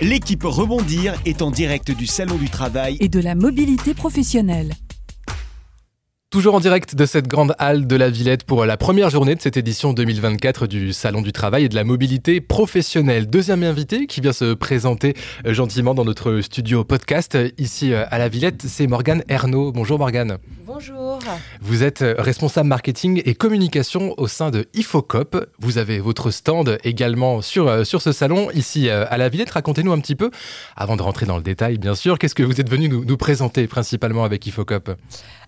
L'équipe Rebondir est en direct du Salon du Travail. et de la mobilité professionnelle. Toujours en direct de cette grande halle de la Villette pour la première journée de cette édition 2024 du Salon du Travail et de la mobilité professionnelle. Deuxième invité qui vient se présenter euh, gentiment dans notre studio podcast euh, ici euh, à la Villette, c'est Morgane Ernaud. Bonjour Morgane. Bonjour. Vous êtes responsable marketing et communication au sein de Ifocop. Vous avez votre stand également sur, sur ce salon ici à la Villette. Racontez-nous un petit peu, avant de rentrer dans le détail bien sûr, qu'est-ce que vous êtes venu nous, nous présenter principalement avec Ifocop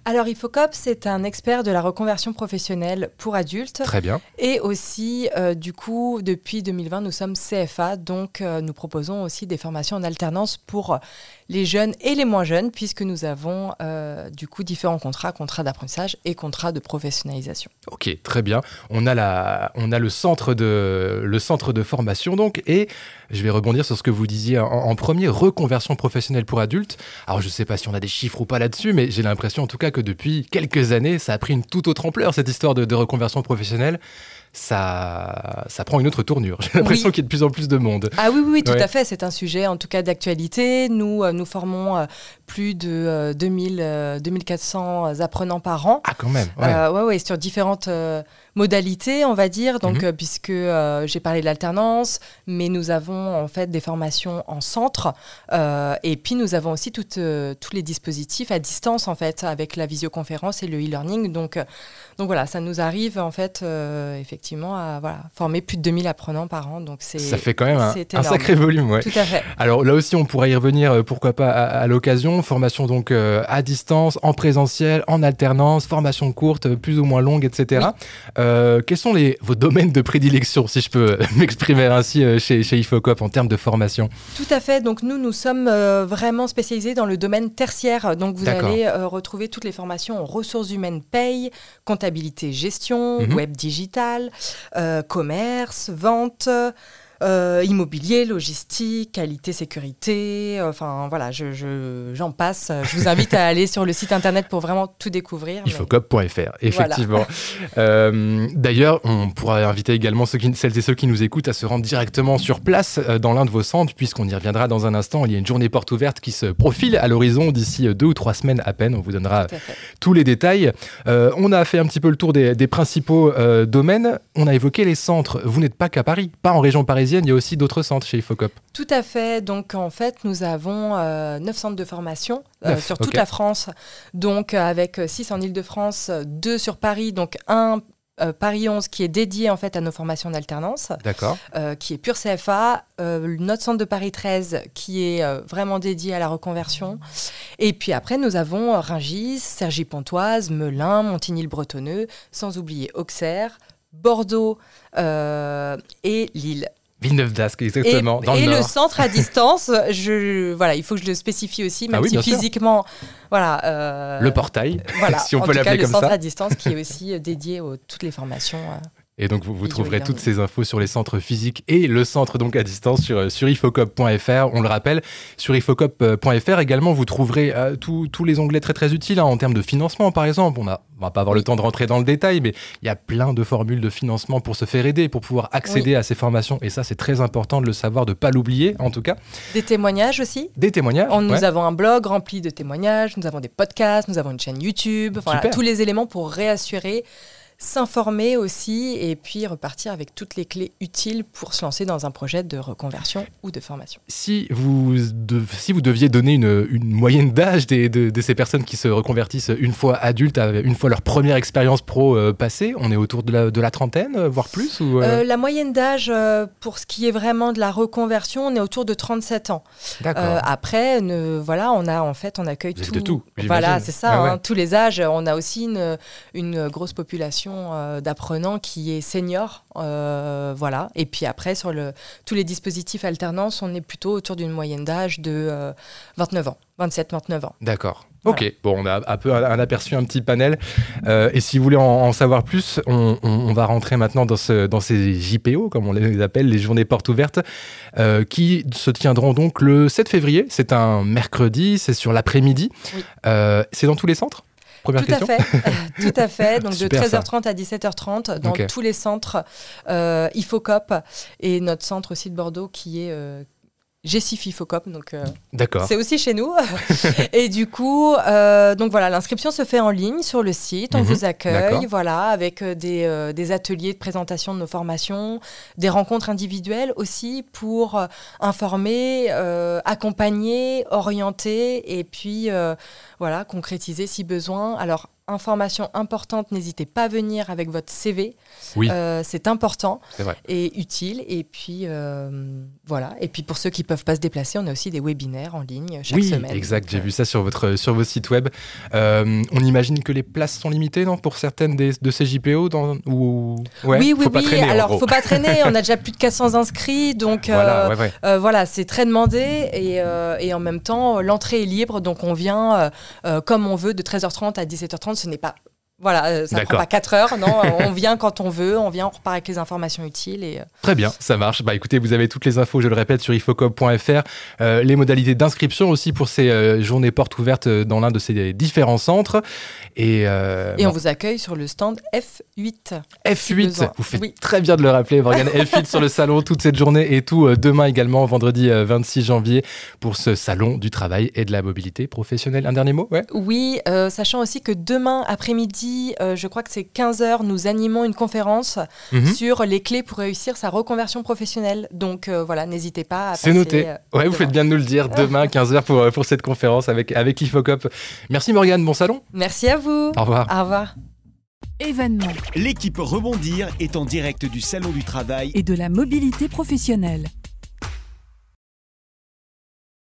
Alors Ifocop, c'est un expert de la reconversion professionnelle pour adultes. Très bien. Et aussi, euh, du coup, depuis 2020, nous sommes CFA, donc euh, nous proposons aussi des formations en alternance pour les jeunes et les moins jeunes, puisque nous avons euh, du coup différents contrats, contrats d'apprentissage et contrats de professionnalisation. Ok, très bien. On a, la, on a le, centre de, le centre de formation donc, et je vais rebondir sur ce que vous disiez en, premier, reconversion professionnelle pour adultes. Alors je ne sais pas si on a des chiffres ou pas là-dessus, mais j'ai l'impression en tout cas que depuis quelques années, ça a pris une toute autre ampleur, cette histoire de reconversion professionnelle. Ça, ça prend une autre tournure. J'ai l'impression Oui. qu'il y a de plus en plus de monde. Ah oui, oui, oui, tout Ouais. à fait. C'est un sujet en tout cas d'actualité. Nous, euh, nous formons euh, plus de euh, 2000, euh, 2400 apprenants par an. Ah quand même, ouais. Euh, ouais, ouais, sur différentes euh, modalités, on va dire. Donc, Mhm. euh, puisque euh, j'ai parlé de l'alternance, mais nous avons en fait des formations en centre, euh, et puis nous avons aussi toutes, euh, tous les dispositifs à distance en fait, avec la visioconférence et le e-learning. Donc, euh, donc voilà, ça nous arrive en fait euh, effectivement à voilà, former plus de 2000 apprenants par an. Donc c'est ça fait quand même un, sacré volume, ouais. tout à fait. Alors là aussi, on pourra y revenir, euh, pourquoi pas à, à l'occasion. Formation donc euh, à distance, en présentiel, en alternance, formation courte, euh, plus ou moins longue, etc. Euh, quels sont les, vos domaines de prédilection, si je peux m'exprimer ainsi chez, chez Ifocop en termes de formation? Tout à fait. Donc nous, nous sommes vraiment spécialisés dans le domaine tertiaire. Donc vous allez retrouver toutes les formations en ressources humaines paye, comptabilité, gestion, Mhm. web digital, commerce, vente. Euh, immobilier, logistique, qualité, sécurité, euh, enfin voilà, je, je- j'en passe. Je vous invite à aller sur le site internet pour vraiment tout découvrir. Ifocop.fr, effectivement. Euh, D'ailleurs, on pourra inviter également ceux qui, celles et ceux qui nous écoutent à se rendre directement sur place euh, dans l'un de vos centres, puisqu'on y reviendra dans un instant. Il y a une journée porte ouverte qui se profile à l'horizon d'ici euh, deux ou trois semaines à peine. On vous donnera tous les détails. Euh, on a fait un petit peu le tour des, des principaux domaines. On a évoqué les centres. Vous n'êtes pas qu'à Paris, pas en région parisienne. Il y a aussi d'autres centres chez Ifocop. Tout à fait. Donc, en fait, nous avons euh, 9 centres de formation euh, sur toute la France. Donc, euh, avec 6 en Ile-de-France, 2 sur Paris. Donc, un euh, Paris 11 qui est dédié en fait à nos formations en alternance, D'accord. euh, qui est pure CFA. Euh, notre centre de Paris 13 qui est euh, vraiment dédié à la reconversion. Et puis après, nous avons euh, Rungis, Cergy-Pontoise, Melun, Montigny-le-Bretonneux, sans oublier Auxerre, Bordeaux euh, et Lille. Villeneuve d'Ascq, exactement, Et, dans et le centre à distance, je, voilà, il faut que je le spécifie aussi, même Ah oui, si sûr. physiquement, voilà. euh, Le portail, voilà, si on en peut tout cas, l'appeler le comme centre ça. à distance qui est aussi dédié à toutes les formations. euh. Et donc, vous, vous trouverez toutes ces infos sur les centres physiques et le centre donc à distance sur, sur ifocop.fr. On le rappelle, sur ifocop.fr également, vous trouverez euh, tous les onglets très très utiles hein, en termes de financement, par exemple. On a, on va pas avoir le temps de rentrer dans le détail, mais il y a plein de formules de financement pour se faire aider, pour pouvoir accéder à ces formations. Et ça, c'est très important de le savoir, de pas l'oublier, en tout cas. Des témoignages aussi. Des témoignages. On- nous ouais. avons un blog rempli de témoignages, nous avons des podcasts, nous avons une chaîne YouTube, voilà, tous les éléments pour réassurer, s'informer aussi et puis repartir avec toutes les clés utiles pour se lancer dans un projet de reconversion ou de formation. Si vous, si vous deviez donner une, une moyenne d'âge de, de ces personnes qui se reconvertissent une fois adultes, une fois leur première expérience pro euh, passée, on est autour de la, de la trentaine, euh, voire plus ou, euh, Euh, la moyenne d'âge pour ce qui est vraiment de la reconversion, on est autour de 37 ans. Après, ne- voilà, on a en fait, on accueille Vous tout. de tout, Voilà, c'est ça, Ah ouais. hein, tous les âges. On a aussi une, une grosse population euh, d'apprenants qui est senior, euh, voilà. Et puis après, sur le, tous les dispositifs alternance, on est plutôt autour d'une moyenne d'âge de euh, 29 ans, 27-29 ans. D'accord. Voilà. Ok, bon, on a un peu un, un aperçu, un petit panel. Euh, et si vous voulez en, en savoir plus, on, on- on va rentrer maintenant dans, ce, dans ces JPO, comme on les appelle, les journées portes ouvertes, euh, qui se tiendront donc le 7 février. C'est un mercredi, c'est sur l'après-midi. Oui. Euh, c'est dans tous les centres? Première Tout à fait, tout à fait. Donc Super, de ça. 13h30 à 17h30 dans tous les centres euh, Ifocop et notre centre aussi de Bordeaux qui est euh, Gessififocop, donc euh, c'est aussi chez nous. et du coup, euh, donc voilà, l'inscription se fait en ligne sur le site. On Mhm, vous accueille, voilà, avec euh, des, euh, des ateliers de présentation de nos formations, des rencontres individuelles aussi pour informer, accompagner, orienter et puis voilà, concrétiser si besoin. Alors information importante, n'hésitez pas à venir avec votre CV. Oui. Euh, c'est important et utile. Et puis euh, voilà. Et puis pour ceux qui peuvent pas se déplacer, on a aussi des webinaires en ligne chaque oui, semaine. exact. J'ai euh, vu ça sur votre sur vos sites web. Euh, on imagine que les places sont limitées, non, pour certaines des- de ces JPO, dans, ou ouais, oui, oui, faut pas oui. traîner, en Alors, gros. faut pas traîner. On a déjà plus de 400 inscrits, donc Voilà, ouais, ouais. voilà, c'est très demandé et, et en même temps, l'entrée est libre, donc on vient comme on veut de 13h30 à 17h30. Ce n'est pas voilà, euh, ça prend pas 4 heures, non. on vient quand on veut, on vient, on repart avec les informations utiles et euh, Très bien, ça marche. Bah écoutez, vous avez toutes les infos, je le répète, sur ifocop.fr, euh, les modalités d'inscription aussi pour ces euh, journées portes ouvertes euh, dans l'un de ces différents centres. Et, euh, et on vous accueille sur le stand F8. F8, besoin. vous faites Oui. très bien de le rappeler, Morgane. F8 sur le salon toute cette journée et tout euh, demain également, vendredi euh, 26 janvier, pour ce salon du travail et de la mobilité professionnelle. Un dernier mot Ouais? Oui, euh, sachant aussi que demain après-midi, euh, je crois que c'est 15h, nous animons une conférence Mhm. sur les clés pour réussir sa reconversion professionnelle. Donc euh, voilà, n'hésitez pas à C'est noté. euh, Ouais, vous faites bien de nous le dire. Demain, 15h pour, pour cette conférence avec, avec l'Ifocop. Merci Morgane, bon salon. Merci à vous. Au revoir. Au revoir. Événements L'équipe Rebondir est en direct du Salon du Travail et de la mobilité professionnelle.